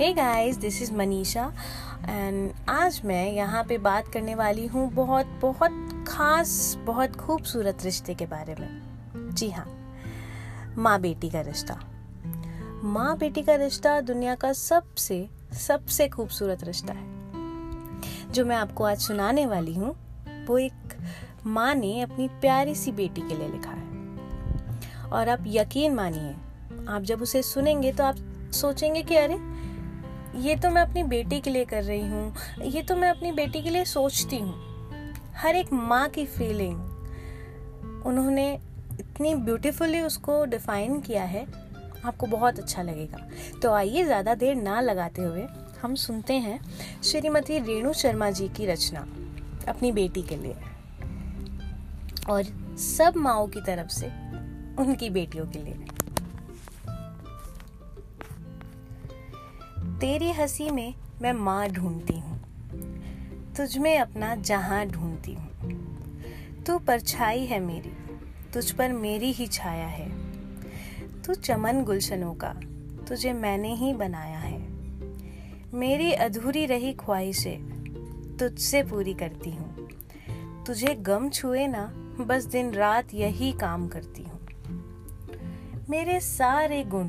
Hey guys this is Manisha and आज मैं यहाँ पे बात करने वाली हूँ बहुत बहुत ख़ास, बहुत खूबसूरत रिश्ते के बारे में। जी हाँ माँ बेटी का रिश्ता। माँ बेटी का रिश्ता दुनिया का सबसे सबसे खूबसूरत रिश्ता है। जो मैं आपको आज सुनाने वाली हूँ, वो एक माँ ने अपनी प्यारी सी बेटी के लिए लिखा है। और आप यकीन मानिए, आप जब उसे सुनेंगे तो आप सोचेंगे कि अरे ये तो मैं अपनी बेटी के लिए कर रही हूँ, ये तो मैं अपनी बेटी के लिए सोचती हूँ। हर एक माँ की फीलिंग उन्होंने इतनी ब्यूटीफुली उसको डिफाइन किया है, आपको बहुत अच्छा लगेगा। तो आइए ज़्यादा देर ना लगाते हुए हम सुनते हैं श्रीमती रेणु शर्मा जी की रचना, अपनी बेटी के लिए। और सब माओ की तरफ़ से उनकी बेटियों के लिए। तेरी हँसी में मैं माँ ढूंढती हूँ। तुझ में अपना जहाँ ढूंढती हूँ। तू परछाई है मेरी, तुझ पर मेरी ही छाया है। तू चमन गुलशनों का, तुझे मैंने ही बनाया है। मेरी अधूरी रही ख्वाहिशें तुझसे पूरी करती हूँ। तुझे गम छुए ना, बस दिन रात यही काम करती हूँ। मेरे सारे गुण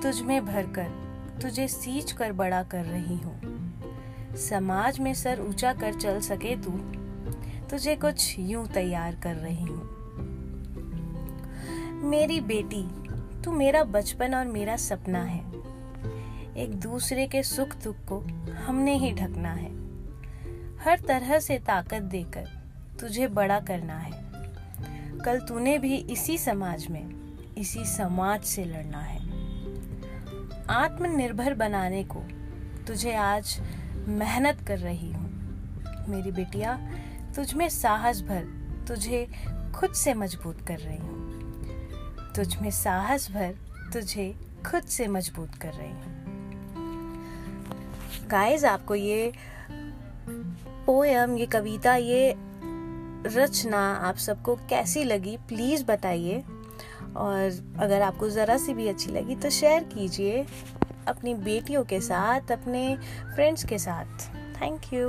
तुझ में भरकर तुझे सींच कर बड़ा कर रही हूँ। समाज में सर ऊँचा कर चल सके तू। तुझे कुछ यूँ तैयार कर रही हूँ। मेरी बेटी, तू मेरा बचपन और मेरा सपना है। एक दूसरे के सुख दुख को हमने ही ढकना है। हर तरह से ताकत देकर तुझे बड़ा करना है। कल तूने भी इसी समाज में, इसी समाज से लड़ना है। आत्मनिर्भर बनाने को तुझे आज मेहनत कर रही हूँ। मेरी बेटिया, तुझ में साहस भर तुझे खुद से मज़बूत कर रही हूँ। तुझ में साहस भर तुझे खुद से मज़बूत कर रही हूँ। गाइस आपको ये पोयम ये कविता, ये रचना आप सबको कैसी लगी प्लीज़ बताइए। और अगर आपको ज़रा सी भी अच्छी लगी तो शेयर कीजिए अपनी बेटियों के साथ, अपने फ्रेंड्स के साथ। Thank you